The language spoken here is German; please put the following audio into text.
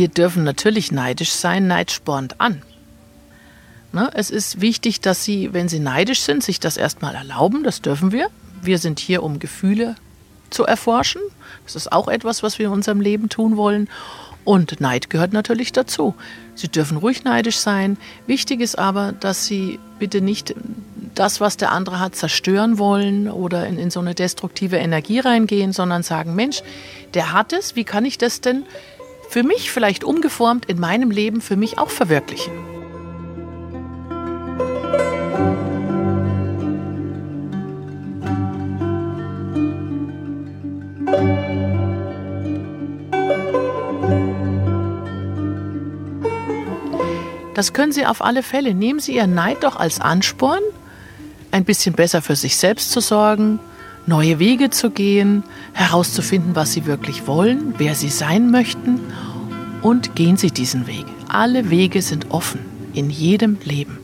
Wir dürfen natürlich neidisch sein, Neid spornt an. Ne? Es ist wichtig, dass Sie, wenn Sie neidisch sind, sich das erstmal erlauben, das dürfen wir. Wir sind hier, um Gefühle zu erforschen. Das ist auch etwas, was wir in unserem Leben tun wollen. Und Neid gehört natürlich dazu. Sie dürfen ruhig neidisch sein. Wichtig ist aber, dass Sie bitte nicht das, was der andere hat, zerstören wollen oder in, in so eine destruktive Energie reingehen, sondern sagen, Mensch, der hat es, wie kann ich das denn für mich vielleicht umgeformt in meinem Leben für mich auch verwirklichen. Das können Sie auf alle Fälle. Nehmen Sie Ihren Neid doch als Ansporn, ein bisschen besser für sich selbst zu sorgen, neue Wege zu gehen, herauszufinden, was sie wirklich wollen, wer sie sein möchten und gehen Sie diesen Weg. Alle Wege sind offen in jedem Leben.